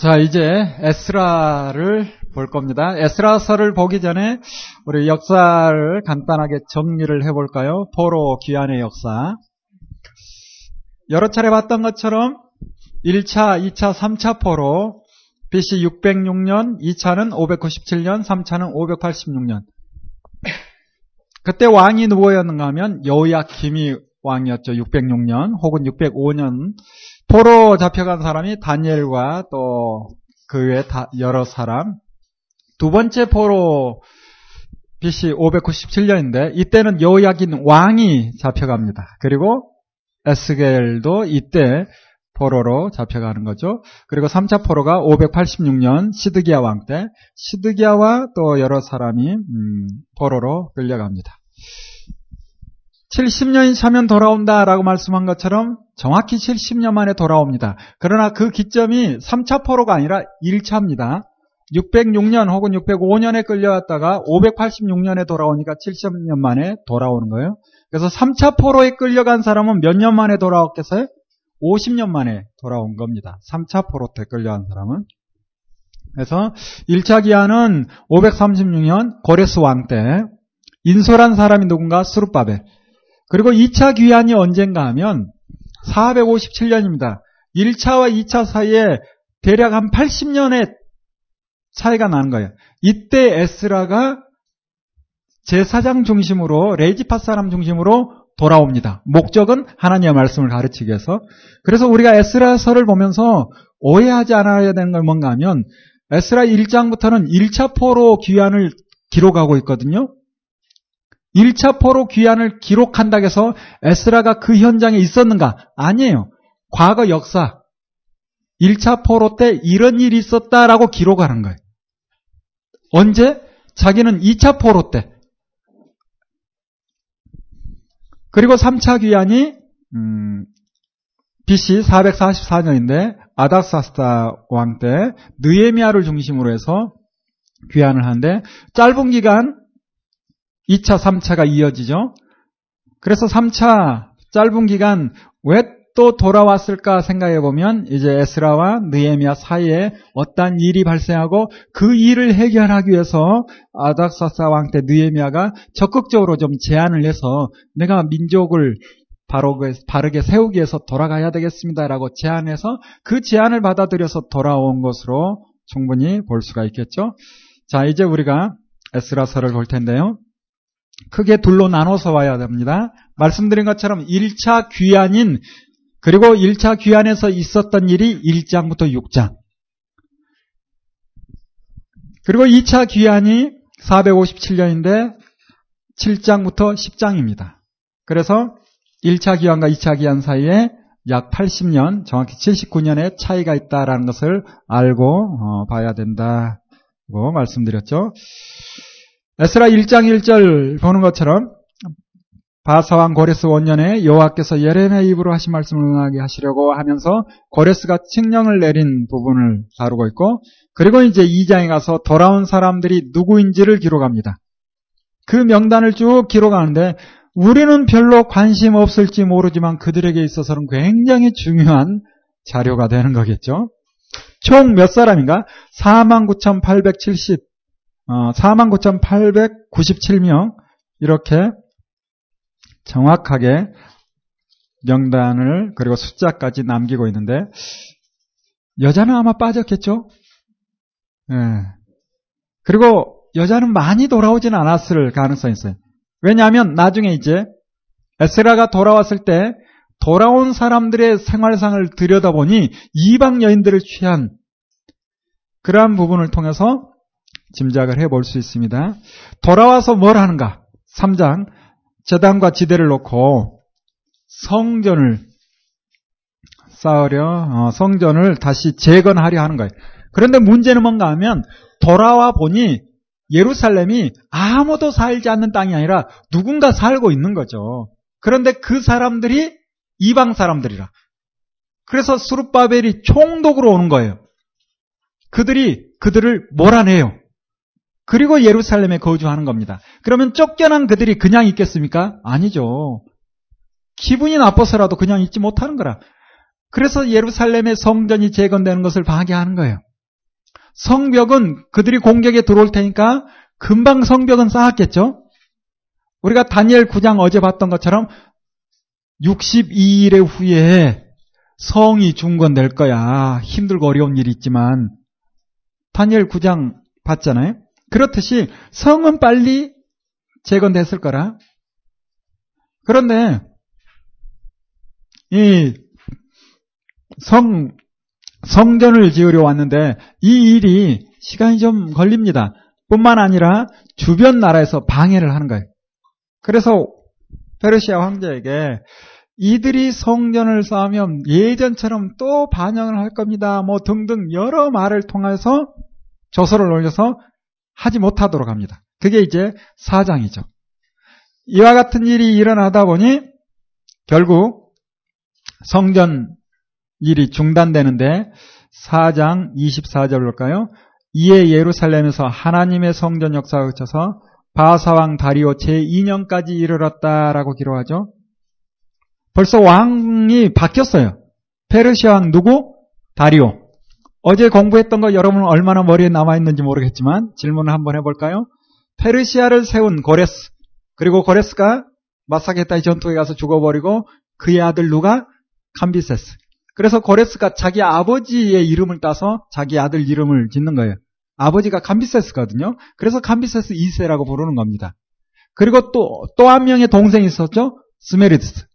자, 이제 에스라를 볼 겁니다. 에스라서를 보기 전에 우리 역사를 간단하게 정리를 해볼까요? 포로 귀환의 역사. 여러 차례 봤던 것처럼 1차, 2차, 3차 포로 BC 606년, 2차는 597년, 3차는 586년. 그때 왕이 누구였는가 하면 여호야김이 왕이었죠. 606년 혹은 605년 포로 잡혀간 사람이 다니엘과 또 그 외에 여러 사람. 두 번째 포로 BC 597년인데 이때는 여호야긴 왕이 잡혀갑니다. 그리고 에스겔도 이때 포로로 잡혀가는 거죠. 그리고 3차 포로가 586년 시드기야 왕 때 시드기야와 또 여러 사람이 음, 포로로 끌려갑니다. 70년이 차면 돌아온다라고 말씀한 것처럼 정확히 70년 만에 돌아옵니다. 그러나 그 기점이 3차 포로가 아니라 1차입니다. 606년 혹은 605년에 끌려왔다가 586년에 돌아오니까 70년 만에 돌아오는 거예요. 그래서 3차 포로에 끌려간 사람은 몇 년 만에 돌아왔겠어요? 50년 만에 돌아온 겁니다. 3차 포로 때 끌려간 사람은. 그래서 1차 기한은 536년 고레스 왕 때 인솔한 사람이 누군가 수르바벨. 그리고 2차 귀환이 언젠가 하면 457년입니다. 1차와 2차 사이에 대략 한 80년의 차이가 나는 거예요. 이때 에스라가 제사장 중심으로 레이지파 사람 중심으로 돌아옵니다. 목적은 하나님의 말씀을 가르치기 위해서. 그래서 우리가 에스라서를 보면서 오해하지 않아야 되는 건 뭔가 하면 에스라 1장부터는 1차 포로 귀환을 기록하고 있거든요. 1차 포로 귀환을 기록한다고 해서 에스라가 그 현장에 있었는가? 아니에요. 과거 역사. 1차 포로 때 이런 일이 있었다라고 기록하는 거예요. 언제? 자기는 2차 포로 때. 그리고 3차 귀환이 음, BC 444년인데 아닥사스타 왕때 느에미아를 중심으로 해서 귀환을 하는데 짧은 기간 2차, 3차가 이어지죠. 그래서 3차 짧은 기간 왜 또 돌아왔을까 생각해 보면 이제 에스라와 느에미아 사이에 어떤 일이 발생하고 그 일을 해결하기 위해서 아닥사사 왕 때 느에미아가 적극적으로 좀 제안을 해서 내가 민족을 바로 바르게 세우기 위해서 돌아가야 되겠습니다라고 제안해서 그 제안을 받아들여서 돌아온 것으로 충분히 볼 수가 있겠죠. 자, 이제 우리가 에스라서를 볼 텐데요. 크게 둘로 나눠서 와야 됩니다. 말씀드린 것처럼 1차 귀환인 그리고 1차 귀환에서 있었던 일이 1장부터 6장. 그리고 2차 귀환이 457년인데 7장부터 10장입니다. 그래서 1차 귀환과 2차 귀환 사이에 약 80년, 정확히 79년의 차이가 있다라는 것을 알고 어, 봐야 된다고 말씀드렸죠. 에스라 1장 1절 보는 것처럼 바사왕 고레스 원년에 여호와께서 예레미야 입으로 하신 말씀을 응하게 하시려고 하면서 고레스가 칙령을 내린 부분을 다루고 있고 그리고 이제 2장에 가서 돌아온 사람들이 누구인지를 기록합니다. 그 명단을 쭉 기록하는데 우리는 별로 관심 없을지 모르지만 그들에게 있어서는 굉장히 중요한 자료가 되는 거겠죠. 총 몇 사람인가? 49,870, 어, 49,897명 이렇게 정확하게 명단을 그리고 숫자까지 남기고 있는데 여자는 아마 빠졌겠죠? 예. 그리고 여자는 많이 돌아오진 않았을 가능성이 있어요. 왜냐하면 나중에 이제 에스라가 돌아왔을 때 돌아온 사람들의 생활상을 들여다보니 이방 여인들을 취한 그러한 부분을 통해서 짐작을 해볼 수 있습니다. 돌아와서 뭘 하는가? 3장 재단과 지대를 놓고 성전을 쌓으려 어, 성전을 다시 재건하려 하는 거예요. 그런데 문제는 뭔가 하면 돌아와 보니 예루살렘이 아무도 살지 않는 땅이 아니라 누군가 살고 있는 거죠. 그런데 그 사람들이 이방 사람들이라. 그래서 수르바벨이 총독으로 오는 거예요. 그들이 그들을 몰아내요. 그리고 예루살렘에 거주하는 겁니다. 그러면 쫓겨난 그들이 그냥 있겠습니까? 아니죠. 기분이 나빠서라도 그냥 있지 못하는 거라. 그래서 예루살렘의 성전이 재건되는 것을 파괴하는 거예요. 성벽은 그들이 공격에 들어올 테니까 금방 성벽은 쌓았겠죠? 우리가 다니엘 9장 어제 봤던 것처럼 62일의 후에 성이 중건될 거야. 힘들고 어려운 일이 있지만 다니엘 9장 봤잖아요. 그렇듯이 성은 빨리 재건됐을 거라. 그런데 이 성, 성전을 지으려 왔는데 이 일이 시간이 좀 걸립니다. 뿐만 아니라 주변 나라에서 방해를 하는 거예요. 그래서 페르시아 황제에게 이들이 성전을 쌓으면 예전처럼 또 반영을 할 겁니다. 뭐 등등 여러 말을 통해서 조서를 올려서 하지 못하도록 합니다. 그게 이제 사장이죠. 이와 같은 일이 일어나다 보니 결국 성전 일이 중단되는데 4장 24절 볼까요? 이에 예루살렘에서 하나님의 성전 역사가 그쳐서 바사왕 다리오 제2년까지 이르렀다라고 기록하죠. 벌써 왕이 바뀌었어요. 페르시아 왕 누구? 다리오. 어제 공부했던 거 여러분 얼마나 머리에 남아있는지 모르겠지만 질문을 한번 해볼까요? 페르시아를 세운 고레스. 그리고 고레스가 마사게타의 전투에 가서 죽어버리고 그의 아들 누가? 캄비세스. 그래서 고레스가 자기 아버지의 이름을 따서 자기 아들 이름을 짓는 거예요. 아버지가 캄비세스거든요. 그래서 캄비세스 2세라고 부르는 겁니다. 그리고 또, 또 한 명의 동생이 있었죠? 스메리드스.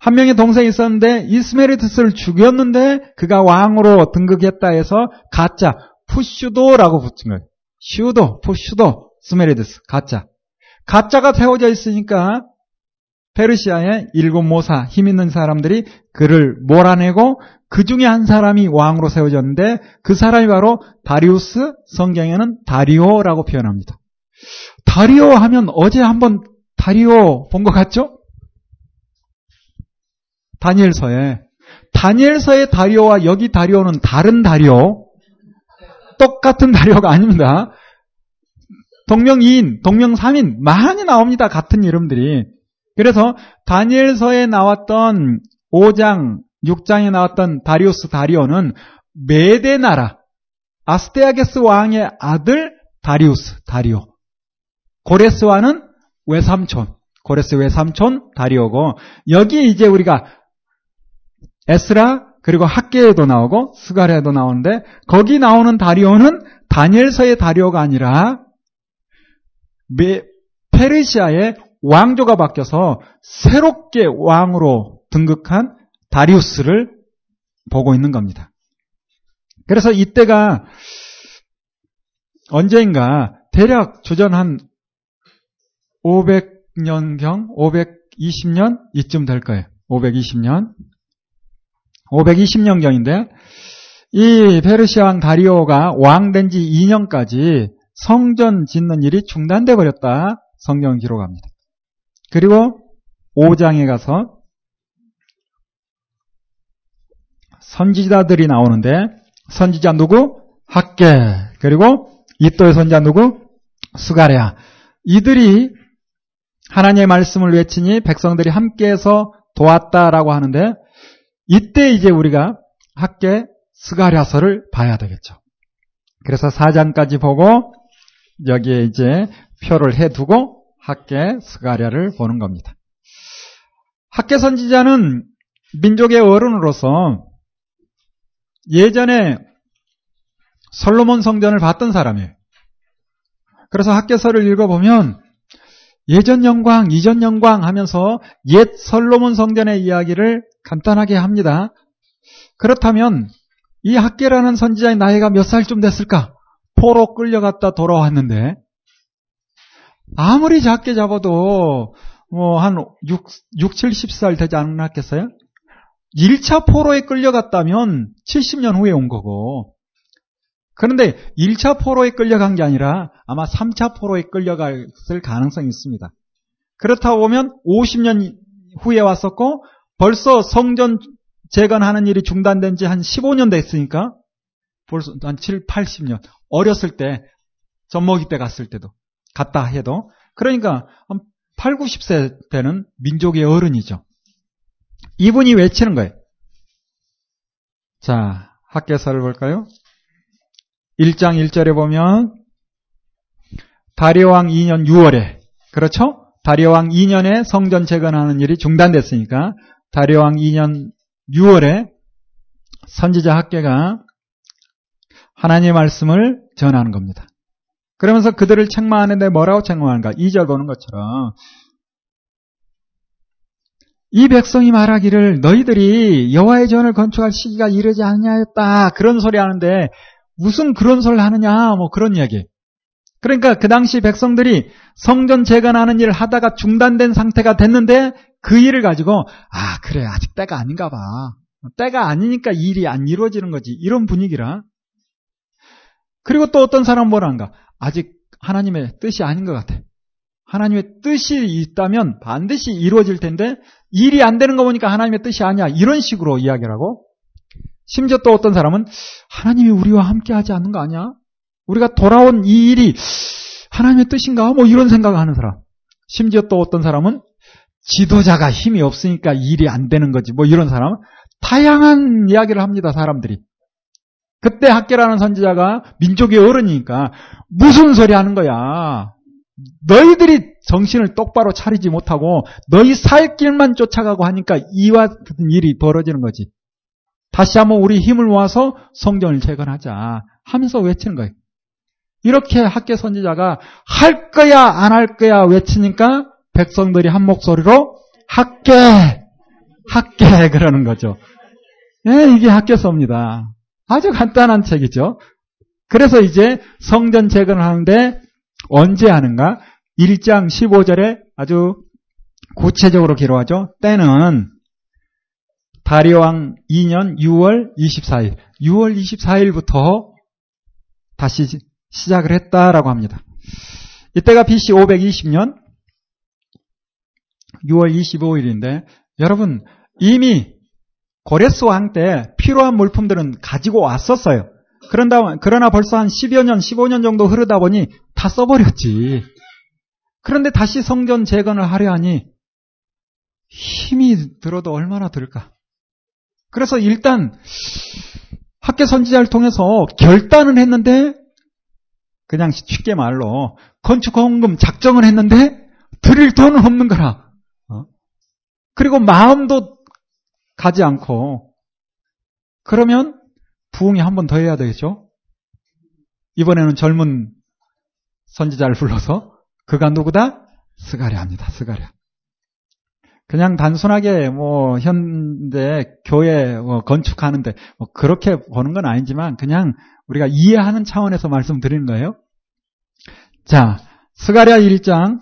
한 명의 동생이 있었는데 이 스메리드스를 죽였는데 그가 왕으로 등극했다 해서 가짜 pseudo라고 붙인 거예요. pseudo, pseudo, 스메리드스, 가짜. 가짜가 세워져 있으니까 페르시아의 일곱 모사, 힘 있는 사람들이 그를 몰아내고 그 중에 한 사람이 왕으로 세워졌는데 그 사람이 바로 다리우스, 성경에는 다리오라고 표현합니다. 다리오 하면 어제 한번 다리오 본 것 같죠? 다니엘서에. 다니엘서의 다리오와 여기 다리오는 다른 다리오. 똑같은 다리오가 아닙니다. 동명이인, 동명삼인 많이 나옵니다. 같은 이름들이. 그래서 다니엘서에 나왔던 5장, 6장에 나왔던 다리오스 다리오는 메데 나라 아스테아게스 왕의 아들 다리우스 다리오. 고레스와는 외삼촌, 고레스 외삼촌 다리오고 여기 이제 우리가 에스라 그리고 학계에도 나오고 스가랴에도 나오는데 거기 나오는 다리오는 다니엘서의 다리오가 아니라 메, 페르시아의 왕조가 바뀌어서 새롭게 왕으로 등극한 다리우스를 보고 있는 겁니다. 그래서 이때가 언제인가 대략 주전 한 500년경, 520년 이쯤 될 거예요. 520년. 520년경인데 이 페르시아 왕 다리오가 왕 된 지 2년까지 성전 짓는 일이 중단돼 버렸다. 성경 기록합니다. 그리고 5장에 가서 선지자들이 나오는데 선지자 누구? 학계 그리고 이또의 선자 누구? 수가랴 이들이 하나님의 말씀을 외치니 백성들이 함께해서 도왔다라고 하는데 이때 이제 우리가 학계 스가랴서를 봐야 되겠죠. 그래서 4장까지 보고 여기에 이제 표를 해두고 학계 스가랴를 보는 겁니다. 학계 선지자는 민족의 어른으로서 예전에 솔로몬 성전을 봤던 사람이에요. 그래서 학계서를 읽어보면 예전 영광, 이전 영광 하면서 옛 솔로몬 성전의 이야기를 간단하게 합니다. 그렇다면 이 학계라는 선지자의 나이가 몇 살쯤 됐을까? 포로 끌려갔다 돌아왔는데 아무리 작게 잡아도 뭐 한 6, 6, 70살 되지 않았겠어요? 1차 포로에 끌려갔다면 70년 후에 온 거고 그런데 1차 포로에 끌려간 게 아니라 아마 3차 포로에 끌려갔을 가능성이 있습니다. 그렇다 보면 50년 후에 왔었고 벌써 성전 재건하는 일이 중단된 지 한 15년 됐으니까 벌써 한 7, 80년 어렸을 때 젖먹이 때 갔을 때도 갔다 해도 그러니까 한 8, 90세 때는 민족의 어른이죠. 이분이 외치는 거예요. 자, 학계서를 볼까요? 1장 1절에 보면 다리왕 2년 6월에 그렇죠? 다리왕 2년에 성전 재건하는 일이 중단됐으니까 다리왕 2년 6월에 선지자 학계가 하나님의 말씀을 전하는 겁니다. 그러면서 그들을 책망하는데 뭐라고 책망하는가? 2절 보는 것처럼 이 백성이 말하기를 너희들이 여호와의 전을 건축할 시기가 이르지 않냐였다. 그런 소리 하는데 무슨 그런 소리를 하느냐? 뭐 그런 이야기. 그러니까 그 당시 백성들이 성전 재건하는 일을 하다가 중단된 상태가 됐는데 그 일을 가지고 아 그래 아직 때가 아닌가 봐. 때가 아니니까 일이 안 이루어지는 거지. 이런 분위기라. 그리고 또 어떤 사람은 뭐란가? 아직 하나님의 뜻이 아닌 것 같아. 하나님의 뜻이 있다면 반드시 이루어질 텐데 일이 안 되는 거 보니까 하나님의 뜻이 아니야. 이런 식으로 이야기를 하고 심지어 또 어떤 사람은 하나님이 우리와 함께 하지 않는 거 아니야? 우리가 돌아온 이 일이 하나님의 뜻인가? 뭐 이런 생각을 하는 사람. 심지어 또 어떤 사람은 지도자가 힘이 없으니까 일이 안 되는 거지. 뭐 이런 사람. 다양한 이야기를 합니다, 사람들이. 그때 학계라는 선지자가 민족의 어른이니까 무슨 소리 하는 거야. 너희들이 정신을 똑바로 차리지 못하고 너희 살 길만 쫓아가고 하니까 이와 같은 일이 벌어지는 거지. 다시 한번 우리 힘을 모아서 성전을 재건하자 하면서 외치는 거예요. 이렇게 학계 선지자가 할 거야 안 할 거야 외치니까 백성들이 한 목소리로 학계 학계 그러는 거죠. 예, 이게 학계서입니다. 아주 간단한 책이죠. 그래서 이제 성전 재건을 하는데 언제 하는가? 1장 15절에 아주 구체적으로 기록하죠. 때는 다리왕 2년 6월 24일. 6월 24일부터 다시 시작을 했다라고 합니다. 이때가 BC 520년 6월 25일인데 여러분 이미 고레스 왕 때 필요한 물품들은 가지고 왔었어요. 그런다, 그러나 벌써 한 10여 년, 15년 정도 흐르다 보니 다 써버렸지. 그런데 다시 성전 재건을 하려 하니 힘이 들어도 얼마나 들까? 그래서 일단 학계 선지자를 통해서 결단을 했는데 그냥 쉽게 말로 건축 헌금 작정을 했는데 드릴 돈은 없는 거라. 어? 그리고 마음도 가지 않고 그러면 부흥이 한 번 더 해야 되겠죠? 이번에는 젊은 선지자를 불러서 그가 누구다? 스가랴입니다. 스가랴. 그냥 단순하게 뭐 현대 교회 뭐 건축하는데 뭐 그렇게 보는 건 아니지만 그냥 우리가 이해하는 차원에서 말씀드리는 거예요. 자, 스가랴 1장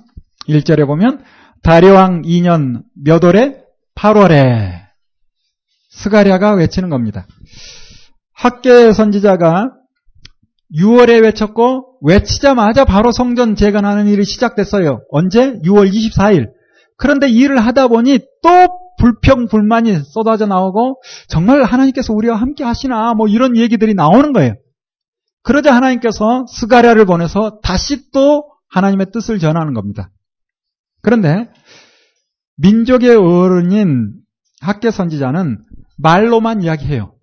1절에 보면 다리왕 2년 몇 월에 8월에 스가랴가 외치는 겁니다. 학계 선지자가 6월에 외쳤고 외치자마자 바로 성전 재건하는 일이 시작됐어요. 언제? 6월 24일. 그런데 일을 하다 보니 또 불평 불만이 쏟아져 나오고 정말 하나님께서 우리와 함께 하시나 뭐 이런 얘기들이 나오는 거예요. 그러자 하나님께서 스가랴를 보내서 다시 또 하나님의 뜻을 전하는 겁니다. 그런데 민족의 어른인 학계 선지자는 말로만 이야기해요.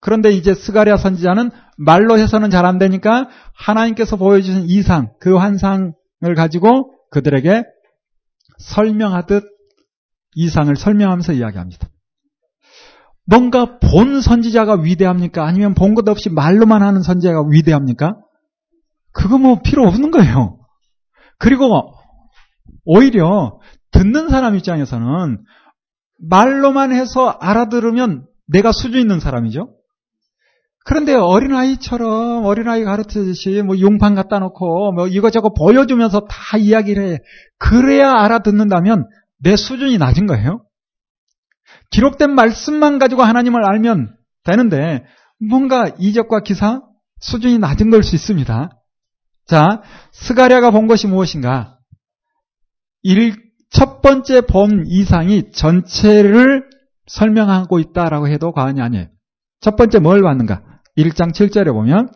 그런데 이제 스가랴 선지자는 말로 해서는 잘 안 되니까 하나님께서 보여주신 이상, 그 환상을 가지고 그들에게 설명하듯 이상을 설명하면서 이야기합니다. 뭔가 본 선지자가 위대합니까? 아니면 본 것 없이 말로만 하는 선지자가 위대합니까? 그거 뭐 필요 없는 거예요. 그리고 오히려 듣는 사람 입장에서는 말로만 해서 알아들으면 내가 수준 있는 사람이죠. 그런데 어린아이처럼 어린아이 가르치듯이 뭐 용판 갖다 놓고 뭐 이거저거 보여주면서 다 이야기를 해. 그래야 알아듣는다면 내 수준이 낮은 거예요. 기록된 말씀만 가지고 하나님을 알면 되는데 뭔가 이적과 기사 수준이 낮은 걸 수 있습니다. 자, 스가랴가 본 것이 무엇인가? 일, 첫 번째 본 이상이 전체를 설명하고 있다라고 해도 과언이 아니에요. 첫 번째 뭘 봤는가? 1장 7절에 보면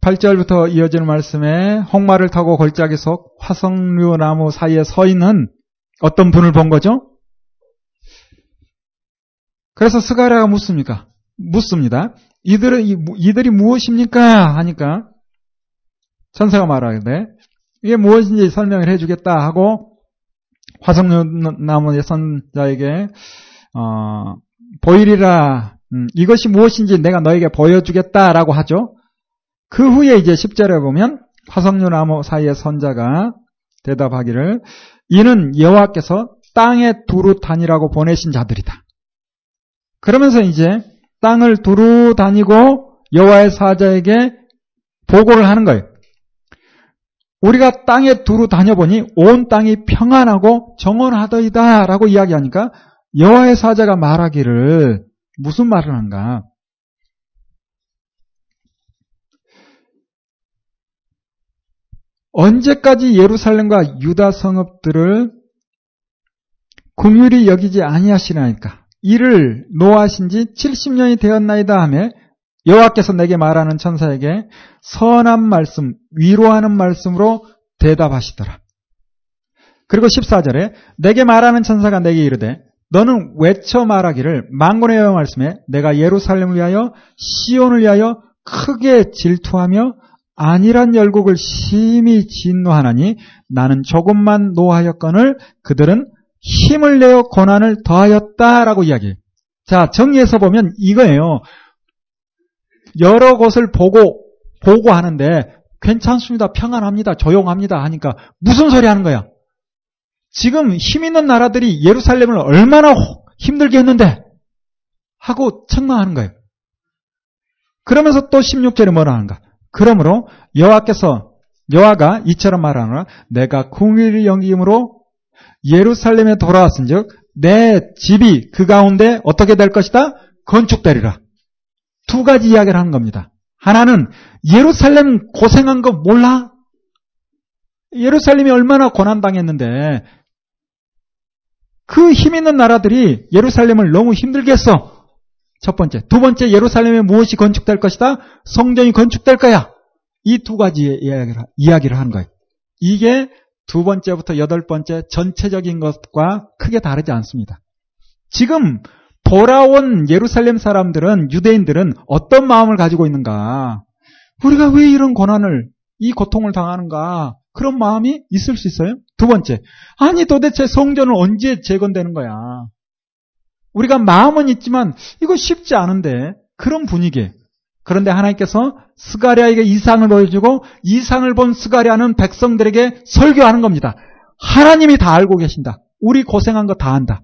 8절부터 이어지는 말씀에 홍마를 타고 골짜기 속 화석류 나무 사이에 서 있는 어떤 분을 본 거죠? 그래서 스가랴가 묻습니까? 묻습니다. 이들은 이들이 무엇입니까? 하니까 천사가 말하는데 이게 무엇인지 설명을 해주겠다 하고 화성나무의 선자에게 어, 보이리라 음, 이것이 무엇인지 내가 너에게 보여주겠다라고 하죠. 그 후에 이제 10절에 보면 화성류 나무 사이의 선자가 대답하기를 이는 여호와께서 땅에 두루 다니라고 보내신 자들이다. 그러면서 이제 땅을 두루 다니고 여호와의 사자에게 보고를 하는 거예요. 우리가 땅에 두루 다녀보니 온 땅이 평안하고 정원하더이다 라고 이야기하니까 여호와의 사자가 말하기를 무슨 말을 한가? 언제까지 예루살렘과 유다 성읍들을 궁휼히 여기지 아니하시나이까? 이를 노하신 지 70년이 되었나이다 하며 여호와께서 내게 말하는 천사에게 선한 말씀, 위로하는 말씀으로 대답하시더라. 그리고 14절에 내게 말하는 천사가 내게 이르되 너는 외쳐 말하기를 망군의 여호와 말씀에 내가 예루살렘을 위하여 시온을 위하여 크게 질투하며 안일한 열국을 심히 진노하나니 나는 조금만 노하였건을 그들은 힘을 내어 고난을 더하였다라고 이야기해요. 자, 정리해서 보면 이거예요. 여러 곳을 보고, 보고 하는데 괜찮습니다. 평안합니다. 조용합니다. 하니까 무슨 소리 하는 거야? 지금 힘 있는 나라들이 예루살렘을 얼마나 힘들게 했는데 하고 책망하는 거예요. 그러면서 또 16절에 뭐라 하는가? 그러므로 여호와께서 여호와가 이처럼 말하노라 내가 궁일을 영김으로 예루살렘에 돌아왔은즉 내 집이 그 가운데 어떻게 될 것이다? 건축되리라. 두 가지 이야기를 하는 겁니다. 하나는 예루살렘 고생한 거 몰라? 예루살렘이 얼마나 고난당했는데 그 힘 있는 나라들이 예루살렘을 너무 힘들게 했어. 첫 번째. 두 번째, 예루살렘에 무엇이 건축될 것이다? 성전이 건축될 거야. 이 두 가지 이야기를, 이야기를 하는 거예요. 이게 두 번째부터 여덟 번째 전체적인 것과 크게 다르지 않습니다. 지금 돌아온 예루살렘 사람들은, 유대인들은 어떤 마음을 가지고 있는가? 우리가 왜 이런 고난을, 이 고통을 당하는가? 그런 마음이 있을 수 있어요? 두 번째. 아니, 도대체 성전은 언제 재건되는 거야? 우리가 마음은 있지만 이거 쉽지 않은데 그런 분위기. 그런데 하나님께서 스가랴에게 이상을 보여주고 이상을 본 스가랴는 백성들에게 설교하는 겁니다. 하나님이 다 알고 계신다. 우리 고생한 거 다 안다.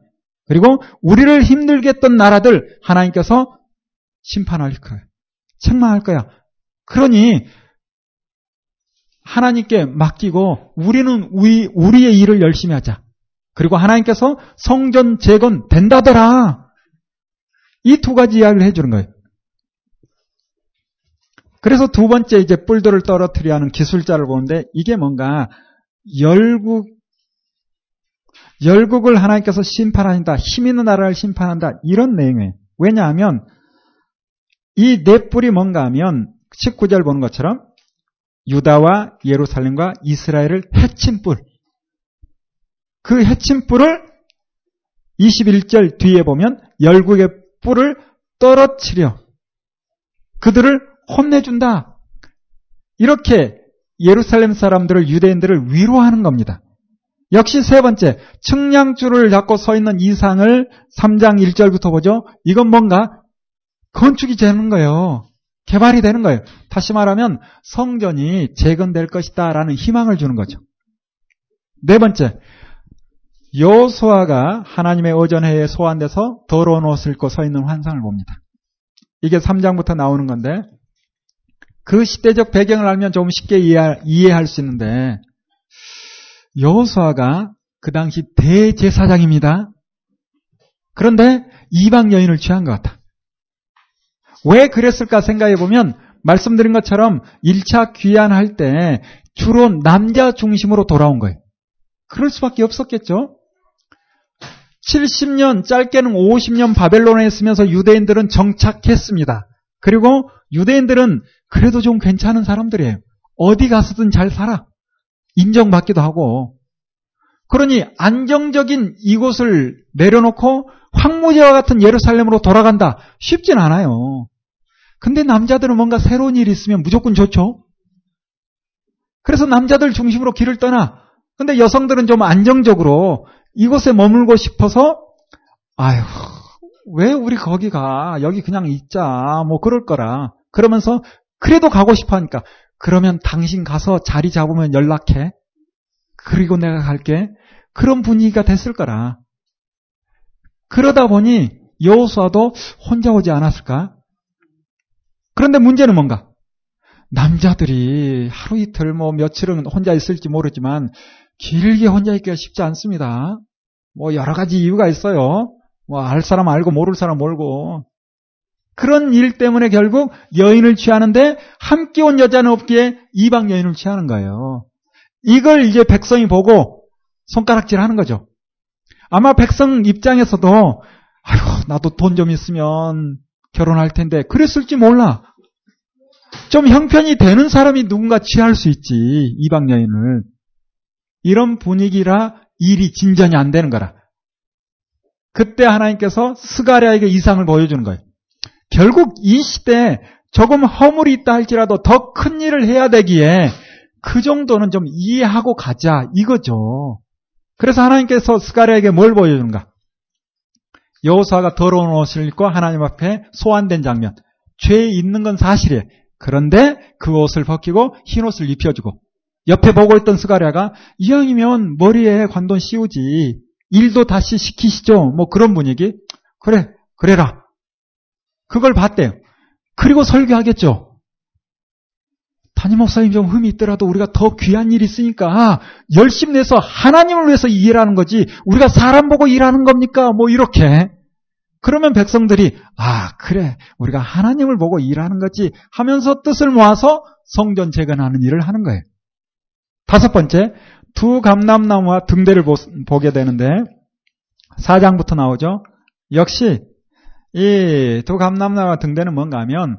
그리고 우리를 힘들게 했던 나라들 하나님께서 심판할 거야. 책망할 거야. 그러니 하나님께 맡기고 우리는 우리, 우리의 일을 열심히 하자. 그리고 하나님께서 성전 재건 된다더라. 이 두 가지 이야기를 해주는 거예요. 그래서 두 번째 이제 뿔들을 떨어뜨려 하는 기술자를 보는데 이게 뭔가 열국 열국을 하나님께서 심판한다. 힘 있는 나라를 심판한다. 이런 내용이에요. 왜냐하면 이 네 뿔이 뭔가 하면 19절 보는 것처럼 유다와 예루살렘과 이스라엘을 해친 뿔. 그 해친 뿔을 21절 뒤에 보면 열국의 뿔을 떨어뜨려 그들을 혼내준다. 이렇게 예루살렘 사람들을 유대인들을 위로하는 겁니다. 역시 세 번째, 측량줄을 잡고 서 있는 이상을 3장 1절부터 보죠. 이건 뭔가 건축이 되는 거예요. 개발이 되는 거예요. 다시 말하면 성전이 재건될 것이다 라는 희망을 주는 거죠. 네 번째, 여호수아가 하나님의 오전회에 소환돼서 더러운 옷을 입고 서 있는 환상을 봅니다. 이게 3장부터 나오는 건데 그 시대적 배경을 알면 좀 쉽게 이해할 수 있는데 여호수아가 그 당시 대제사장입니다. 그런데 이방 여인을 취한 것 같아. 왜 그랬을까 생각해 보면 말씀드린 것처럼 1차 귀환할 때 주로 남자 중심으로 돌아온 거예요. 그럴 수밖에 없었겠죠. 70년, 짧게는 50년 바벨론에 있으면서 유대인들은 정착했습니다. 그리고 유대인들은 그래도 좀 괜찮은 사람들이에요. 어디 가서든 잘 살아. 인정받기도 하고. 그러니 안정적인 이곳을 내려놓고 황무지와 같은 예루살렘으로 돌아간다. 쉽진 않아요. 근데 남자들은 뭔가 새로운 일이 있으면 무조건 좋죠. 그래서 남자들 중심으로 길을 떠나. 근데 여성들은 좀 안정적으로 이곳에 머물고 싶어서 아휴 왜 우리 거기 가 여기 그냥 있자 뭐 그럴 거라 그러면서 그래도 가고 싶어 하니까 그러면 당신 가서 자리 잡으면 연락해. 그리고 내가 갈게. 그런 분위기가 됐을 거라. 그러다 보니 여호수아도 혼자 오지 않았을까? 그런데 문제는 뭔가? 남자들이 하루 이틀 뭐 며칠은 혼자 있을지 모르지만 길게 혼자 있기가 쉽지 않습니다. 뭐 여러 가지 이유가 있어요. 뭐 알 사람 알고 모를 사람 모르고 그런 일 때문에 결국 여인을 취하는데 함께 온 여자는 없기에 이방 여인을 취하는 거예요. 이걸 이제 백성이 보고 손가락질 하는 거죠. 아마 백성 입장에서도 아휴 나도 돈 좀 있으면 결혼할 텐데 그랬을지 몰라. 좀 형편이 되는 사람이 누군가 취할 수 있지 이방 여인을. 이런 분위기라 일이 진전이 안 되는 거라. 그때 하나님께서 스가랴에게 이상을 보여주는 거예요. 결국 이 시대에 조금 허물이 있다 할지라도 더 큰 일을 해야 되기에 그 정도는 좀 이해하고 가자 이거죠. 그래서 하나님께서 스가랴에게 뭘 보여주는가? 여호수아가 더러운 옷을 입고 하나님 앞에 소환된 장면. 죄에 있는 건 사실이에요. 그런데 그 옷을 벗기고 흰 옷을 입혀주고 옆에 보고 있던 스가랴가 이왕이면 머리에 관돈 씌우지 일도 다시 시키시죠. 뭐 그런 분위기. 그래 그래라. 그걸 봤대요. 그리고 설교하겠죠. 담임 목사님 좀 흠이 있더라도 우리가 더 귀한 일이 있으니까 열심히 내서 하나님을 위해서 일하는 거지 우리가 사람 보고 일하는 겁니까? 뭐 이렇게 그러면 백성들이 아 그래 우리가 하나님을 보고 일하는 거지 하면서 뜻을 모아서 성전 재건하는 일을 하는 거예요. 다섯 번째 두 감람나무와 등대를 보, 게 되는데 사장부터 나오죠. 역시 이두 감람나무와 등대는 뭔가 하면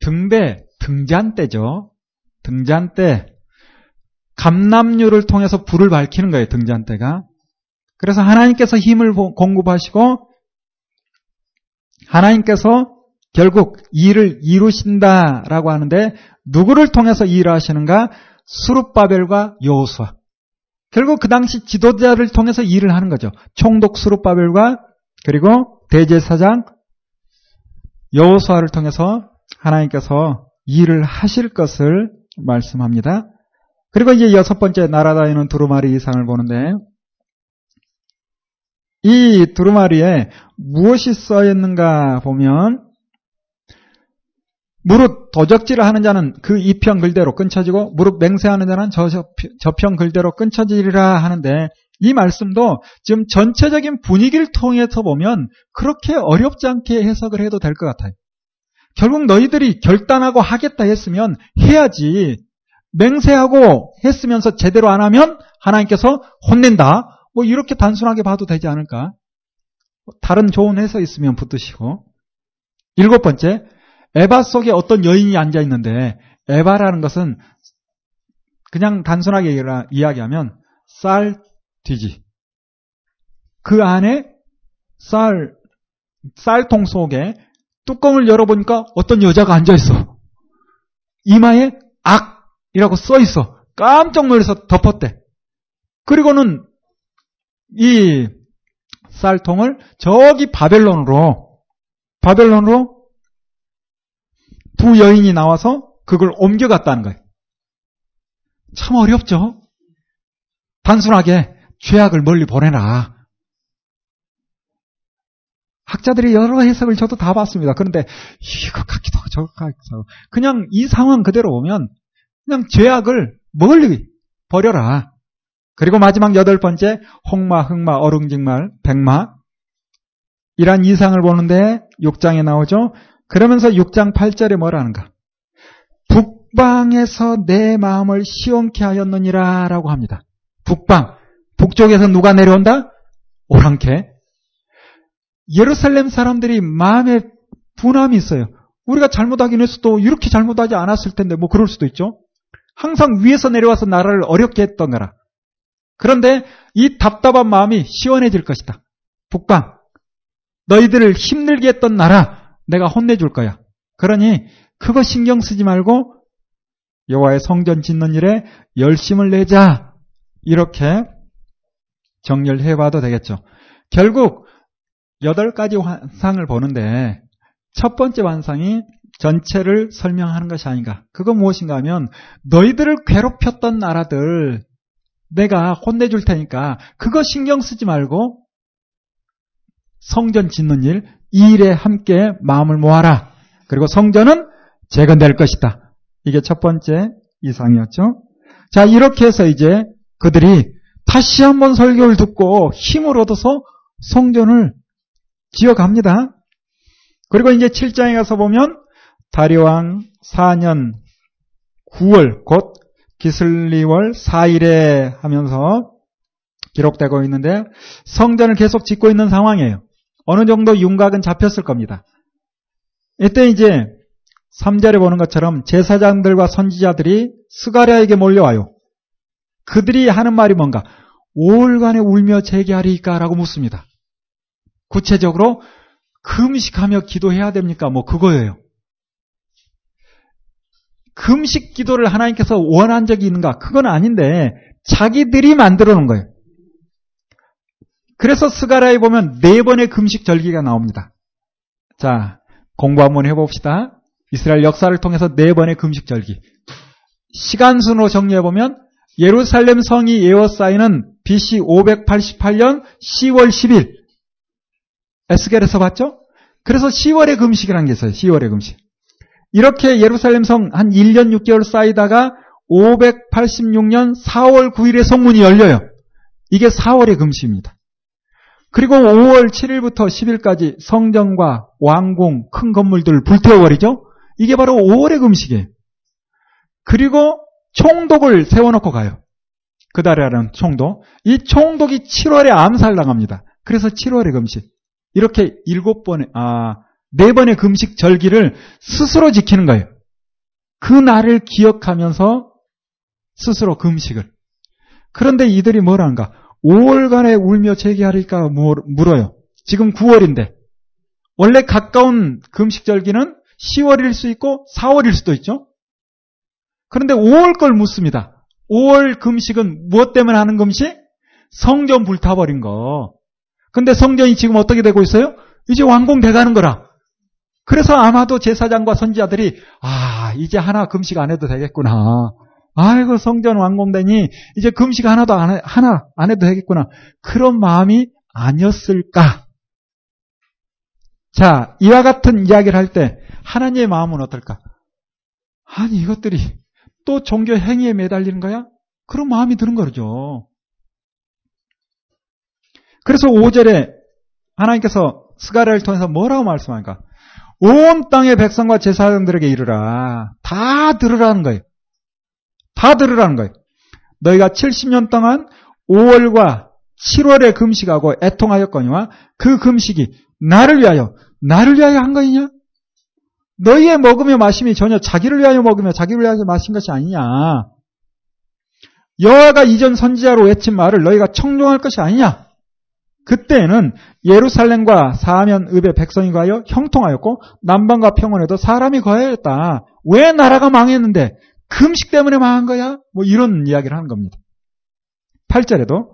등대 등잔대죠. 등잔대 감남류를 통해서 불을 밝히는 거예요. 등잔대가. 그래서 하나님께서 힘을 공급하시고 하나님께서 결국 일을 이루신다라고 하는데 누구를 통해서 일을 하시는가? 수룹바벨과 여호수아. 결국 그 당시 지도자를 통해서 일을 하는 거죠. 총독 수룹바벨과 그리고 대제사장 여호수아를 통해서 하나님께서 일을 하실 것을 말씀합니다. 그리고 이제 여섯 번째 나라다니는 두루마리 이상을 보는데 이 두루마리에 무엇이 써 있는가 보면 무릇 도적질을 하는 자는 그 이편 글대로 끊쳐지고 무릇 맹세하는 자는 저, 저편 글대로 끊쳐지리라 하는데 이 말씀도 지금 전체적인 분위기를 통해서 보면 그렇게 어렵지 않게 해석을 해도 될 것 같아요. 결국 너희들이 결단하고 하겠다 했으면 해야지 맹세하고 했으면서 제대로 안 하면 하나님께서 혼낸다. 뭐 이렇게 단순하게 봐도 되지 않을까? 다른 좋은 해석 있으면 붙드시고. 일곱 번째, 에바 속에 어떤 여인이 앉아 있는데 에바라는 것은 그냥 단순하게 이야기하면 쌀 뒤지. 그 안에 쌀 쌀통 속에 뚜껑을 열어보니까 어떤 여자가 앉아 있어. 이마에 악이라고 써 있어. 깜짝 놀라서 덮었대. 그리고는 이 쌀통을 저기 바벨론으로 바벨론으로 두 여인이 나와서 그걸 옮겨갔다는 거예요. 참 어렵죠? 단순하게 죄악을 멀리 보내라. 학자들이 여러 해석을 저도 다 봤습니다. 그런데 이거 같기도 하고 저거 같기도 하고 그냥 이 상황 그대로 보면 그냥 죄악을 멀리 버려라. 그리고 마지막 여덟 번째 홍마, 흑마, 어릉직말, 백마 이란 이상을 보는데 6장에 나오죠. 그러면서 6장 8절에 뭐라는가? 북방에서 내 마음을 시원케 하였느니라 라고 합니다. 북방. 북쪽에서 누가 내려온다? 오랑캐. 예루살렘 사람들이 마음에 분함이 있어요. 우리가 잘못하긴 했어도 이렇게 잘못하지 않았을 텐데 뭐 그럴 수도 있죠. 항상 위에서 내려와서 나라를 어렵게 했던 거라. 그런데 이 답답한 마음이 시원해질 것이다. 북방. 너희들을 힘들게 했던 나라 내가 혼내줄 거야. 그러니 그거 신경 쓰지 말고 여호와의 성전 짓는 일에 열심을 내자. 이렇게 정리를 해봐도 되겠죠. 결국 여덟 가지 환상을 보는데 첫 번째 환상이 전체를 설명하는 것이 아닌가. 그건 무엇인가 하면 너희들을 괴롭혔던 나라들 내가 혼내줄 테니까 그거 신경 쓰지 말고 성전 짓는 일, 이 일에 함께 마음을 모아라. 그리고 성전은 재건될 것이다. 이게 첫 번째 이상이었죠. 자, 이렇게 해서 이제 그들이 다시 한번 설교를 듣고 힘을 얻어서 성전을 지어갑니다. 그리고 이제 7장에 가서 보면 다리왕 4년 9월 곧 기슬리월 4일에 하면서 기록되고 있는데 성전을 계속 짓고 있는 상황이에요. 어느 정도 윤곽은 잡혔을 겁니다. 이때 이제 3절에 보는 것처럼 제사장들과 선지자들이 스가랴에게 몰려와요. 그들이 하는 말이 뭔가 5월간에 울며 재개하리까? 라고 묻습니다. 구체적으로 금식하며 기도해야 됩니까? 뭐 그거예요. 금식 기도를 하나님께서 원한 적이 있는가? 그건 아닌데 자기들이 만들어 놓은 거예요. 그래서 스가라에 보면 네 번의 금식 절기가 나옵니다. 자, 공부 한번 해봅시다. 이스라엘 역사를 통해서 네 번의 금식 절기. 시간순으로 정리해보면 예루살렘 성이 예어사이는 BC 588년 10월 10일. 에스겔에서 봤죠? 그래서 10월의 금식이라는 게 있어요. 10월의 금식. 이렇게 예루살렘 성 한 1년 6개월 쌓이다가 586년 4월 9일에 성문이 열려요. 이게 4월의 금식입니다. 그리고 5월 7일부터 10일까지 성전과 왕궁, 큰 건물들을 불태워버리죠? 이게 바로 5월의 금식이에요. 그리고 총독을 세워놓고 가요. 그달이라는 총독. 이 총독이 7월에 암살 당합니다. 그래서 7월의 금식. 이렇게 7번의, 아, 4번의 금식 절기를 스스로 지키는 거예요. 그 날을 기억하면서 스스로 금식을. 그런데 이들이 뭐라는가? 5월간에 울며 재기하리까 물어요. 지금 9월인데. 원래 가까운 금식절기는 10월일 수 있고 4월일 수도 있죠. 그런데 5월 걸 묻습니다. 5월 금식은 무엇 때문에 하는 금식? 성전 불타버린 거. 근데 성전이 지금 어떻게 되고 있어요? 이제 완공돼 가는 거라. 그래서 아마도 제사장과 선지자들이 아 이제 하나 금식 안 해도 되겠구나. 아이고 성전 완공되니 이제 금식 하나도 안 해, 하나 안 해도 되겠구나. 그런 마음이 아니었을까? 자 이와 같은 이야기를 할 때 하나님의 마음은 어떨까? 아니 이것들이 또 종교 행위에 매달리는 거야? 그런 마음이 드는 거죠. 그래서 5절에 하나님께서 스가랴를 통해서 뭐라고 말씀하니까 온 땅의 백성과 제사장들에게 이르라. 다 들으라는 거예요. 다 들으라는 거예요. 너희가 70년 동안 5월과 7월에 금식하고 애통하였거니와 그 금식이 나를 위하여 나를 위하여 한 거이냐? 너희의 먹으며 마심이 전혀 자기를 위하여 먹으며 자기를 위하여 마신 것이 아니냐. 여호와가 이전 선지자로 외친 말을 너희가 청종할 것이 아니냐. 그때는 예루살렘과 사면 읍의 백성이 가여 형통하였고 남방과 평원에도 사람이 거하였다. 왜 나라가 망했는데 금식 때문에 망한 거야? 뭐 이런 이야기를 하는 겁니다. 8절에도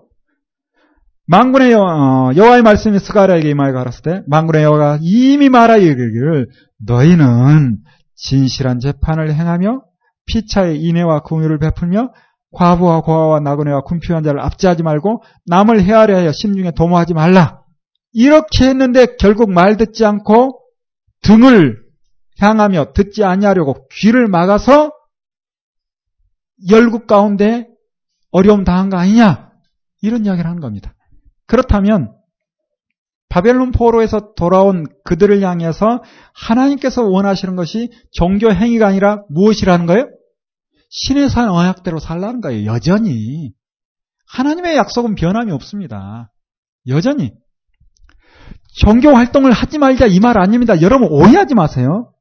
망군의 어, 여호, 와의 말씀이 스가랴에게 임하여 가랐을 때 망군의 여호와가 이미 말하여 이르기를 너희는 진실한 재판을 행하며 피차의 인애와 궁유를 베풀며 과부와 고아와 나그네와 군피한 자를 압제하지 말고 남을 헤아려 하여 심중에 도모하지 말라. 이렇게 했는데 결국 말 듣지 않고 등을 향하며 듣지 아니하려고 귀를 막아서 열국 가운데 어려움 당한 거 아니냐? 이런 이야기를 하는 겁니다. 그렇다면 바벨론 포로에서 돌아온 그들을 향해서 하나님께서 원하시는 것이 종교 행위가 아니라 무엇이라는 거예요? 신의 산 언약대로 살라는 거예요. 여전히. 하나님의 약속은 변함이 없습니다. 여전히. 종교 활동을 하지 말자 이 말 아닙니다. 여러분 오해하지 마세요.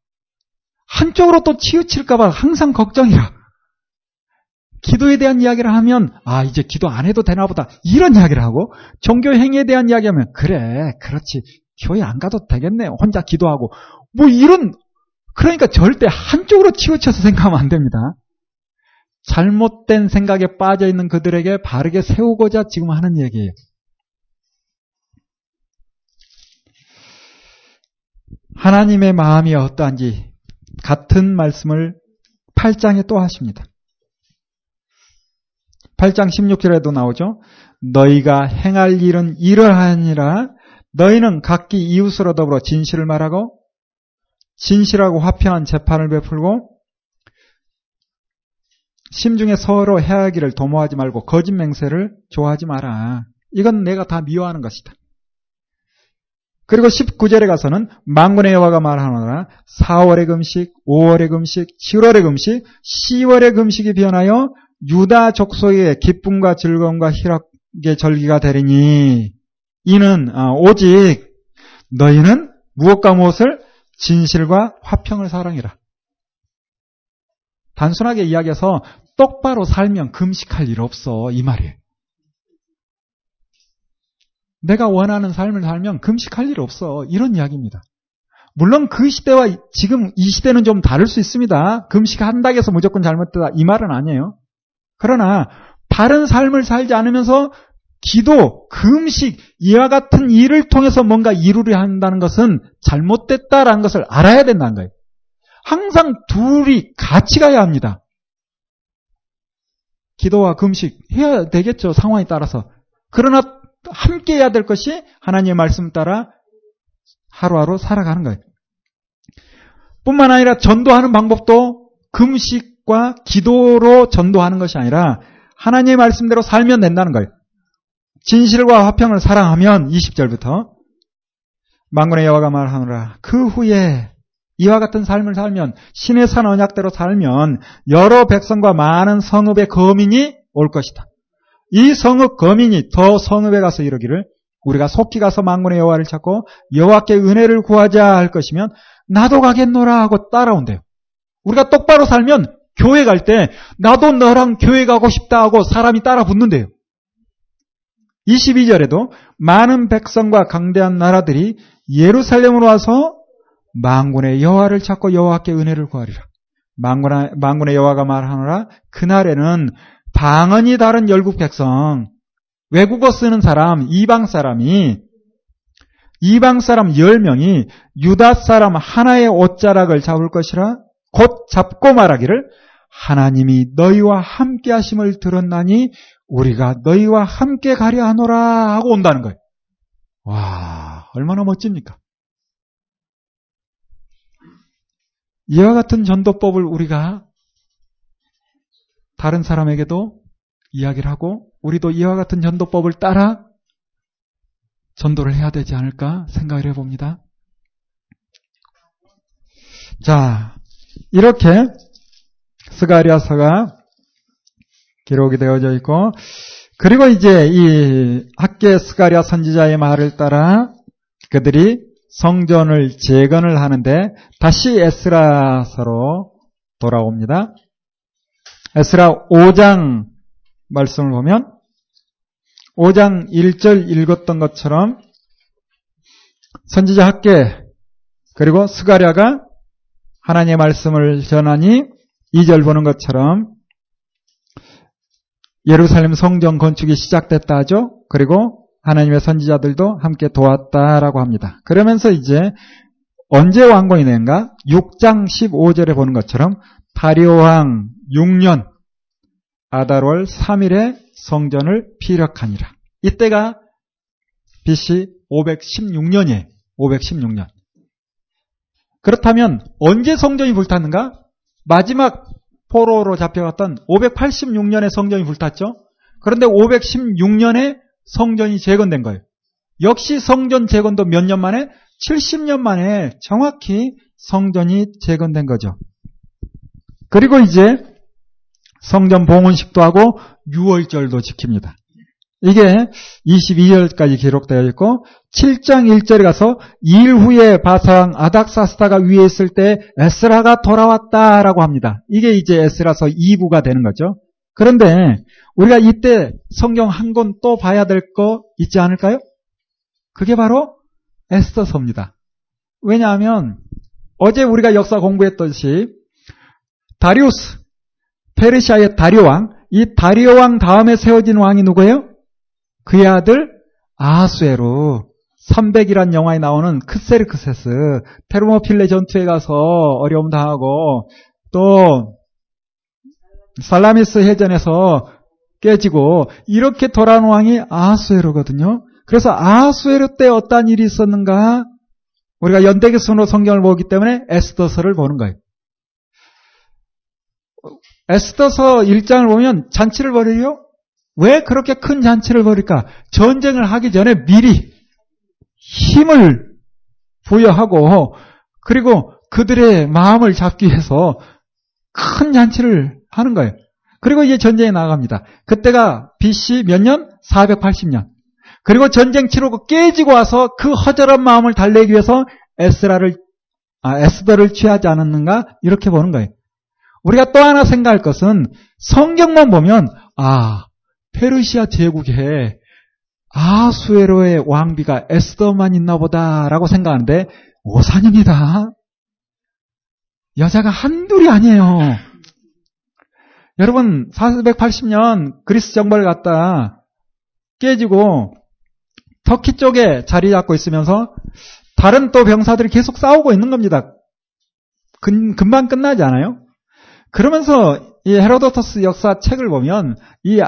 한쪽으로 또 치우칠까봐 항상 걱정이라. 기도에 대한 이야기를 하면 아 이제 기도 안 해도 되나 보다 이런 이야기를 하고 종교 행위에 대한 이야기하면 그래 그렇지 교회 안 가도 되겠네 혼자 기도하고 뭐 이런 그러니까 절대 한쪽으로 치우쳐서 생각하면 안 됩니다. 잘못된 생각에 빠져 있는 그들에게 바르게 세우고자 지금 하는 얘기예요. 하나님의 마음이 어떠한지 같은 말씀을 8장에 또 하십니다. 8장 16절에도 나오죠. 너희가 행할 일은 이러하니라 너희는 각기 이웃으로 더불어 진실을 말하고 진실하고 화평한 재판을 베풀고 심중에 서로 해하기를 도모하지 말고 거짓 맹세를 좋아하지 마라. 이건 내가 다 미워하는 것이다. 그리고 19절에 가서는 망군의 여호와가 말하노라 4월의 금식, 5월의 금식, 7월의 금식, 10월의 금식이 변하여 유다 족속의 기쁨과 즐거움과 희락의 절기가 되리니 이는 아, 오직 너희는 무엇과 무엇을 진실과 화평을 사랑해라. 단순하게 이야기해서 똑바로 살면 금식할 일 없어 이 말이에요. 내가 원하는 삶을 살면 금식할 일 없어 이런 이야기입니다. 물론 그 시대와 지금 이 시대는 좀 다를 수 있습니다. 금식한다고 해서 무조건 잘못되다 이 말은 아니에요. 그러나 바른 삶을 살지 않으면서 기도, 금식 이와 같은 일을 통해서 뭔가 이루려 한다는 것은 잘못됐다라는 것을 알아야 된다는 거예요. 항상 둘이 같이 가야 합니다. 기도와 금식 해야 되겠죠. 상황에 따라서. 그러나 함께 해야 될 것이 하나님의 말씀 따라 하루하루 살아가는 거예요. 뿐만 아니라 전도하는 방법도 금식 과 기도로 전도하는 것이 아니라 하나님의 말씀대로 살면 된다는 거예요. 진실과 화평을 사랑하면 20절부터 망군의 여호와가 말하노라 그 후에 이와 같은 삶을 살면 신의 산 언약대로 살면 여러 백성과 많은 성읍의 거민이 올 것이다. 이 성읍 거민이 더 성읍에 가서 이르기를 우리가 속히 가서 망군의 여호와를 찾고 여호와께 은혜를 구하자 할 것이면 나도 가겠노라 하고 따라온대요. 우리가 똑바로 살면 교회 갈 때 나도 너랑 교회 가고 싶다 하고 사람이 따라 붙는데요. 22절에도 많은 백성과 강대한 나라들이 예루살렘으로 와서 망군의 여호와를 찾고 여호와께 은혜를 구하리라. 망군의, 여호와가 말하노라 그날에는 방언이 다른 열국 백성 외국어 쓰는 사람 이방 사람이 이방 사람 10명이 유다 사람 하나의 옷자락을 잡을 것이라 곧 잡고 말하기를 하나님이 너희와 함께 하심을 들었나니 우리가 너희와 함께 가려 하노라 하고 온다는 거예요. 와, 얼마나 멋집니까? 이와 같은 전도법을 우리가 다른 사람에게도 이야기를 하고 우리도 이와 같은 전도법을 따라 전도를 해야 되지 않을까 생각을 해봅니다. 자, 이렇게 스가리아서가 기록이 되어져 있고 그리고 이제 이 학계 스가리아 선지자의 말을 따라 그들이 성전을 재건을 하는데 다시 에스라서로 돌아옵니다. 에스라 5장 말씀을 보면 5장 1절 읽었던 것처럼 선지자 학계 그리고 스가랴가 하나님의 말씀을 전하니 2절 보는 것처럼 예루살렘 성전 건축이 시작됐다 하죠. 그리고 하나님의 선지자들도 함께 도왔다라고 합니다. 그러면서 이제 언제 왕권이 된가? 6장 15절에 보는 것처럼 다리오왕 6년 아달월 3일에 성전을 피력하니라. 이때가 BC 516년이에요. 516년. 그렇다면 언제 성전이 불탔는가? 마지막 포로로 잡혀갔던 586년에 성전이 불탔죠. 그런데 516년에 성전이 재건된 거예요. 역시 성전 재건도 몇 년 만에? 70년 만에 정확히 성전이 재건된 거죠. 그리고 이제 성전 봉헌식도 하고 6월절도 지킵니다. 이게 22절까지 기록되어 있고 7장 1절에 가서 2일 후에 바사왕 아닥사스타가 위에 있을 때 에스라가 돌아왔다라고 합니다. 이게 이제 에스라서 2부가 되는 거죠. 그런데 우리가 이때 성경 한 권 또 봐야 될 거 있지 않을까요? 그게 바로 에스더서입니다. 왜냐하면 어제 우리가 역사 공부했듯이 다리우스, 페르시아의 다리오 왕, 이 다리오 왕 다음에 세워진 왕이 누구예요? 그의 아들 아수에로 300이란 영화에 나오는 크세르크세스 테르모필레 전투에 가서 어려움 당하고 또 살라미스 해전에서 깨지고 이렇게 돌아온 왕이 아수에로거든요. 그래서 아수에로 때 어떤 일이 있었는가 우리가 연대기 순으로 성경을 보기 때문에 에스더서를 보는 거예요. 에스더서 1장을 보면 잔치를 벌여요. 왜 그렇게 큰 잔치를 벌일까? 전쟁을 하기 전에 미리 힘을 부여하고 그리고 그들의 마음을 잡기 위해서 큰 잔치를 하는 거예요. 그리고 이제 전쟁에 나갑니다. 그때가 BC 몇 년? 480년. 그리고 전쟁 치르고 깨지고 와서 그 허전한 마음을 달래기 위해서 에스라를 아, 에스더를 취하지 않았는가? 이렇게 보는 거예요. 우리가 또 하나 생각할 것은 성경만 보면 아 페르시아 제국에 아수에로의 왕비가 에스더만 있나 보다라고 생각하는데 오산입니다. 여자가 한둘이 아니에요. 여러분 480년 그리스 정벌 갔다 깨지고 터키 쪽에 자리 잡고 있으면서 다른 또 병사들이 계속 싸우고 있는 겁니다. 금, 금방 끝나지 않아요? 그러면서 이 헤로도토스 역사 책을 보면 이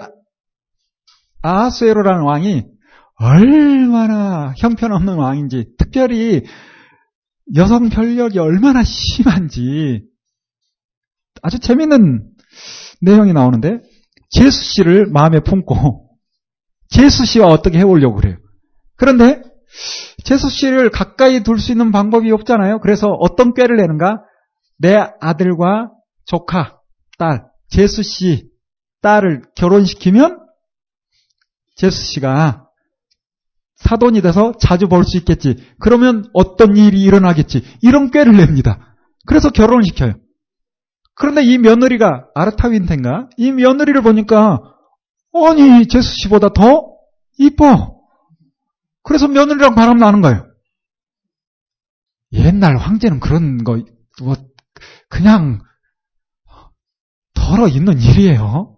아하수에로라는 왕이 얼마나 형편없는 왕인지, 특별히 여성 편력이 얼마나 심한지 아주 재밌는 내용이 나오는데 제수 씨를 마음에 품고 제수 씨와 어떻게 해보려고 그래요. 그런데 제수 씨를 가까이 둘 수 있는 방법이 없잖아요. 그래서 어떤 꾀를 내는가? 내 아들과 조카, 딸, 제수 씨 딸을 결혼시키면 제수 씨가 사돈이 돼서 자주 볼 수 있겠지. 그러면 어떤 일이 일어나겠지. 이런 꾀를 냅니다. 그래서 결혼을 시켜요. 그런데 이 며느리가 아르타윈텐가? 이 며느리를 보니까 아니 제수 씨보다 더 이뻐. 그래서 며느리랑 바람 나는 거예요. 옛날 황제는 그런 거, 뭐, 그냥, 덜어 있는 일이에요.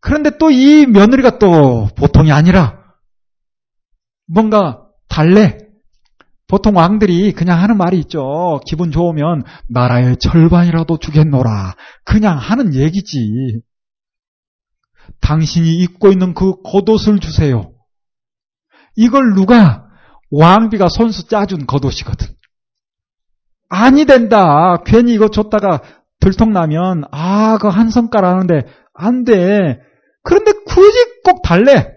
그런데 또 이 며느리가 또 보통이 아니라, 뭔가 달래. 보통 왕들이 그냥 하는 말이 있죠. 기분 좋으면 나라의 절반이라도 주겠노라. 그냥 하는 얘기지. 당신이 입고 있는 그 겉옷을 주세요. 이걸 누가 왕비가 손수 짜준 겉옷이거든. 아니 된다. 괜히 이거 줬다가 들통나면 아, 그한 성깔 하는데 안 돼. 그런데 굳이 꼭 달래.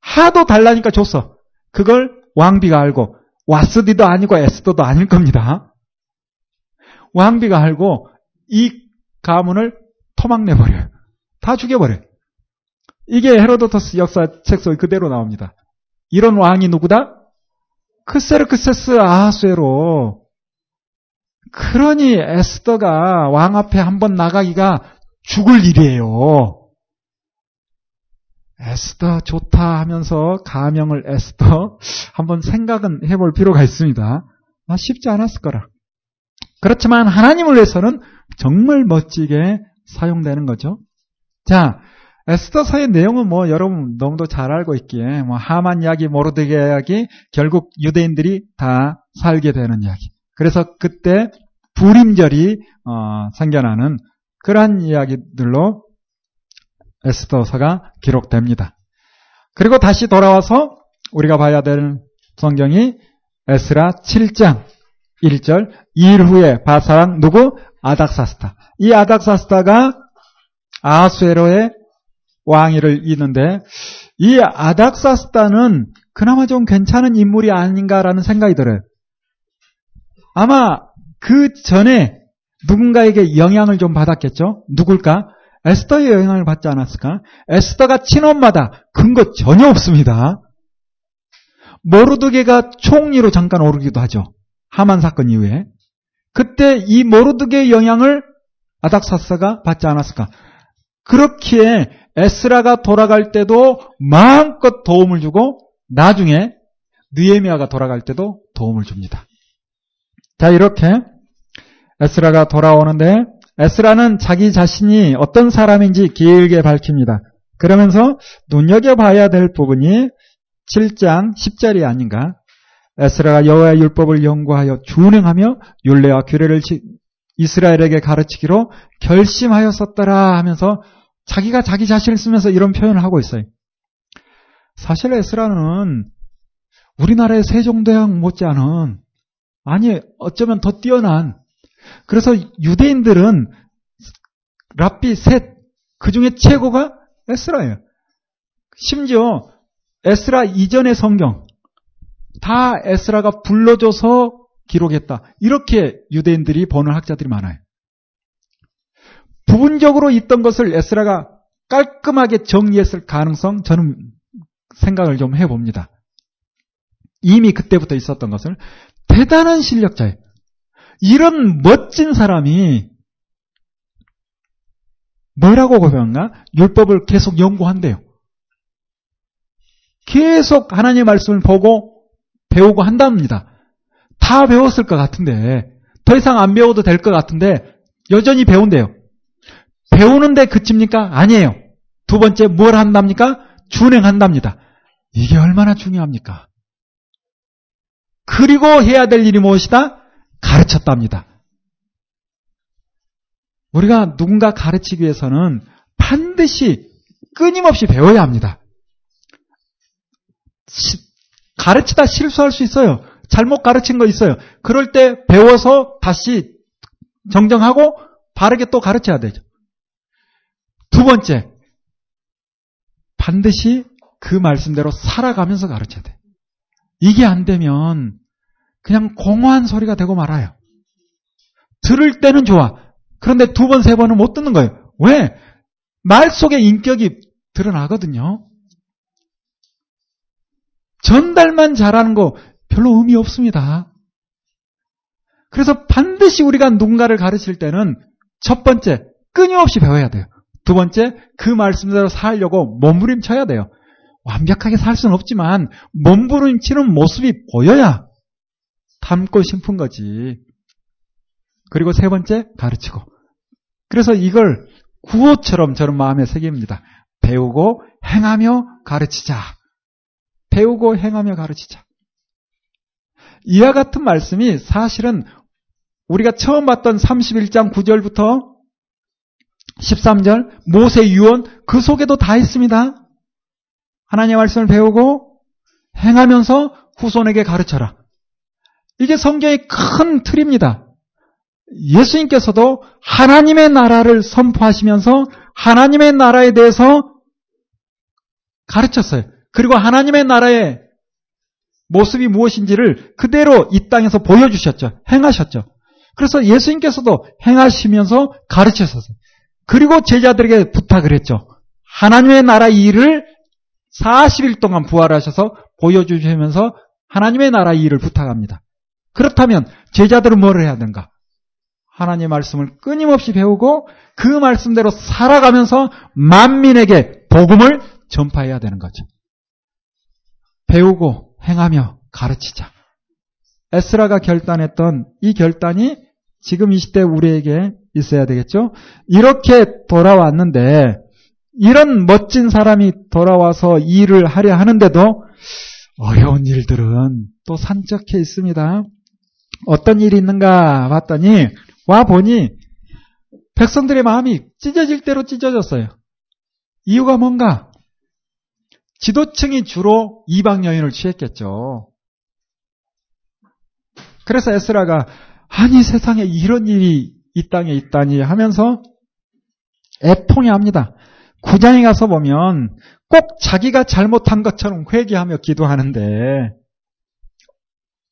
하도 달라니까 줬어. 그걸 왕비가 알고 와스디도 아니고 에스더도 아닐 겁니다. 왕비가 알고 이 가문을 토막내버려요. 다 죽여버려요. 이게 헤로도토스 역사책 속에 그대로 나옵니다. 이런 왕이 누구다? 크세르크세스 아하수에로. 그러니 에스더가 왕 앞에 한번 나가기가 죽을 일이에요. 에스더 좋다 하면서 가명을 에스더 한번 생각은 해볼 필요가 있습니다. 아, 쉽지 않았을 거라. 그렇지만 하나님을 위해서는 정말 멋지게 사용되는 거죠. 자, 에스더서의 내용은 뭐 여러분 너무도 잘 알고 있기에 뭐 하만 이야기, 모르드게 이야기, 결국 유대인들이 다 살게 되는 이야기. 그래서 그때 불임절이 어, 생겨나는 그러한 이야기들로 에스더서가 기록됩니다. 그리고 다시 돌아와서 우리가 봐야 될 성경이 에스라 7장 1절 2일 후에 바사랑 누구? 아닥사스타. 이 아닥사스타가 아수에로의 왕위를 잇는데 이 아닥사스타는 그나마 좀 괜찮은 인물이 아닌가라는 생각이 들어요. 아마 그 전에 누군가에게 영향을 좀 받았겠죠? 누굴까? 에스더의 영향을 받지 않았을까? 에스더가 친엄마다 근거 전혀 없습니다. 모르드게가 총리로 잠깐 오르기도 하죠. 하만 사건 이후에. 그때 이 모르드게의 영향을 아닥사스가 받지 않았을까? 그렇기에 에스라가 돌아갈 때도 마음껏 도움을 주고 나중에 느에미아가 돌아갈 때도 도움을 줍니다. 자, 이렇게 에스라가 돌아오는데 에스라는 자기 자신이 어떤 사람인지 길게 밝힙니다. 그러면서 눈여겨봐야 될 부분이 7장 10절이 아닌가. 에스라가 여호와의 율법을 연구하여 준행하며 율례와 규례를 이스라엘에게 가르치기로 결심하였었더라 하면서 자기가 자기 자신을 쓰면서 이런 표현을 하고 있어요. 사실 에스라는 우리나라의 세종대왕 못지않은 아니 어쩌면 더 뛰어난 그래서 유대인들은 랍비 셋 그 중에 최고가 에스라예요. 심지어 에스라 이전의 성경 다 에스라가 불러줘서 기록했다. 이렇게 유대인들이 보는 학자들이 많아요. 부분적으로 있던 것을 에스라가 깔끔하게 정리했을 가능성 저는 생각을 좀 해봅니다. 이미 그때부터 있었던 것을 대단한 실력자예요. 이런 멋진 사람이 뭐라고 고백한가? 율법을 계속 연구한대요. 계속 하나님의 말씀을 보고 배우고 한답니다. 다 배웠을 것 같은데 더 이상 안 배워도 될 것 같은데 여전히 배운대요. 배우는데 그칩니까? 아니에요. 두 번째 뭘 한답니까? 준행한답니다. 이게 얼마나 중요합니까? 그리고 해야 될 일이 무엇이다? 가르쳤답니다. 우리가 누군가 가르치기 위해서는 반드시 끊임없이 배워야 합니다. 시, 가르치다 실수할 수 있어요. 잘못 가르친 거 있어요. 그럴 때 배워서 다시 정정하고 바르게 또 가르쳐야 되죠. 두 번째, 반드시 그 말씀대로 살아가면서 가르쳐야 돼. 이게 안 되면 그냥 공허한 소리가 되고 말아요. 들을 때는 좋아. 그런데 두 번, 세 번은 못 듣는 거예요. 왜? 말 속에 인격이 드러나거든요. 전달만 잘하는 거 별로 의미 없습니다. 그래서 반드시 우리가 누군가를 가르칠 때는 첫 번째, 끊임없이 배워야 돼요. 두 번째, 그 말씀대로 살려고 몸부림쳐야 돼요. 완벽하게 살 수는 없지만 몸부림치는 모습이 보여야 닮고 싶은 거지. 그리고 세 번째, 가르치고. 그래서 이걸 구호처럼 저는 마음에 새깁니다. 배우고 행하며 가르치자. 배우고 행하며 가르치자. 이와 같은 말씀이 사실은 우리가 처음 봤던 31장 9절부터 13절 모세 유언 그 속에도 다 있습니다. 하나님의 말씀을 배우고 행하면서 후손에게 가르쳐라. 이게 성경의 큰 틀입니다. 예수님께서도 하나님의 나라를 선포하시면서 하나님의 나라에 대해서 가르쳤어요. 그리고 하나님의 나라의 모습이 무엇인지를 그대로 이 땅에서 보여주셨죠. 행하셨죠. 그래서 예수님께서도 행하시면서 가르치셨어요. 그리고 제자들에게 부탁을 했죠. 하나님의 나라 일을 40일 동안 부활하셔서 보여주시면서 하나님의 나라 일을 부탁합니다. 그렇다면 제자들은 뭘 해야 되는가? 하나님의 말씀을 끊임없이 배우고 그 말씀대로 살아가면서 만민에게 복음을 전파해야 되는 거죠. 배우고 행하며 가르치자. 에스라가 결단했던 이 결단이 지금 이 시대 우리에게 있어야 되겠죠? 이렇게 돌아왔는데 이런 멋진 사람이 돌아와서 일을 하려 하는데도 어려운 일들은 또 산적해 있습니다. 어떤 일이 있는가 봤더니 와 보니 백성들의 마음이 찢어질 대로 찢어졌어요. 이유가 뭔가? 지도층이 주로 이방 여인을 취했겠죠. 그래서 에스라가 아니 세상에 이런 일이 이 땅에 있다니 하면서 애통해합니다. 구장에 가서 보면 꼭 자기가 잘못한 것처럼 회개하며 기도하는데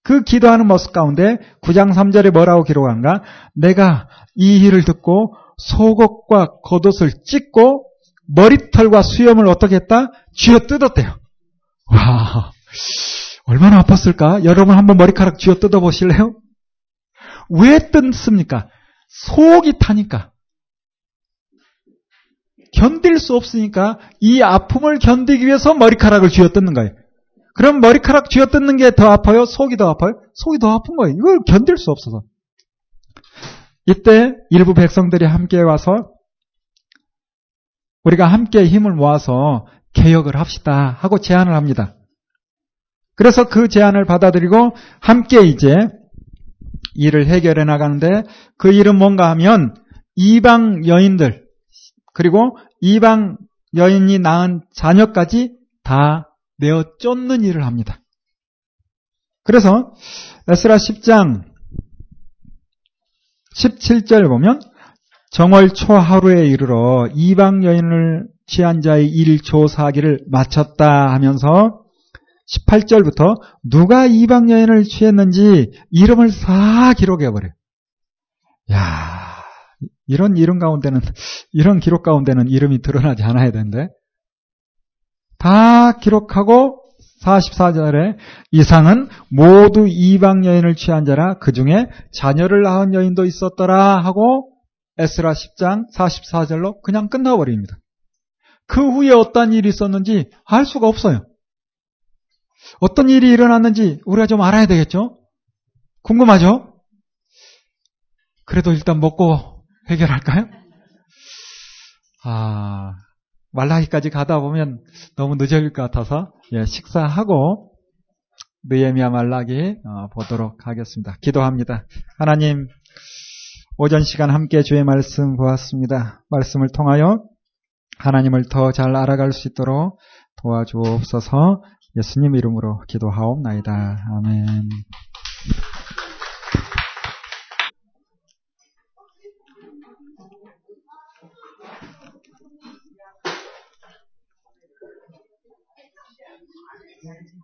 그 기도하는 모습 가운데 9장 3절에 뭐라고 기록한가? 내가 이 일을 듣고 속옷과 겉옷을 찢고 머리털과 수염을 어떻게 했다? 쥐어 뜯었대요. 와, 얼마나 아팠을까? 여러분 한번 머리카락 쥐어 뜯어 보실래요? 왜 뜯습니까? 속이 타니까. 견딜 수 없으니까 이 아픔을 견디기 위해서 머리카락을 쥐어 뜯는 거예요. 그럼 머리카락 쥐어뜯는 게 더 아파요? 속이 더 아파요? 속이 더 아픈 거예요. 이걸 견딜 수 없어서. 이때 일부 백성들이 함께 와서 우리가 함께 힘을 모아서 개혁을 합시다 하고 제안을 합니다. 그래서 그 제안을 받아들이고 함께 이제 일을 해결해 나가는데 그 일은 뭔가 하면 이방 여인들 그리고 이방 여인이 낳은 자녀까지 다 내어 쫓는 일을 합니다. 그래서 에스라 10장 17절 보면 정월 초 하루에 이르러 이방 여인을 취한 자의 일조사기를 마쳤다 하면서 18절부터 누가 이방 여인을 취했는지 이름을 다 기록해 버려요. 야 이런 이름 가운데는, 이런 기록 가운데는 이름이 드러나지 않아야 되는데, 다 기록하고 44절에 이상은 모두 이방 여인을 취한 자라 그 중에 자녀를 낳은 여인도 있었더라 하고 에스라 10장 44절로 그냥 끝나버립니다. 그 후에 어떤 일이 있었는지 알 수가 없어요. 어떤 일이 일어났는지 우리가 좀 알아야 되겠죠? 궁금하죠? 그래도 일단 먹고 해결할까요? 아, 말라기까지 가다 보면 너무 늦어질 것 같아서 예, 식사하고 느에미아 말라기 어, 보도록 하겠습니다. 기도합니다. 하나님 오전 시간 함께 주의 말씀 보았습니다. 말씀을 통하여 하나님을 더 잘 알아갈 수 있도록 도와주옵소서 예수님 이름으로 기도하옵나이다. 아멘.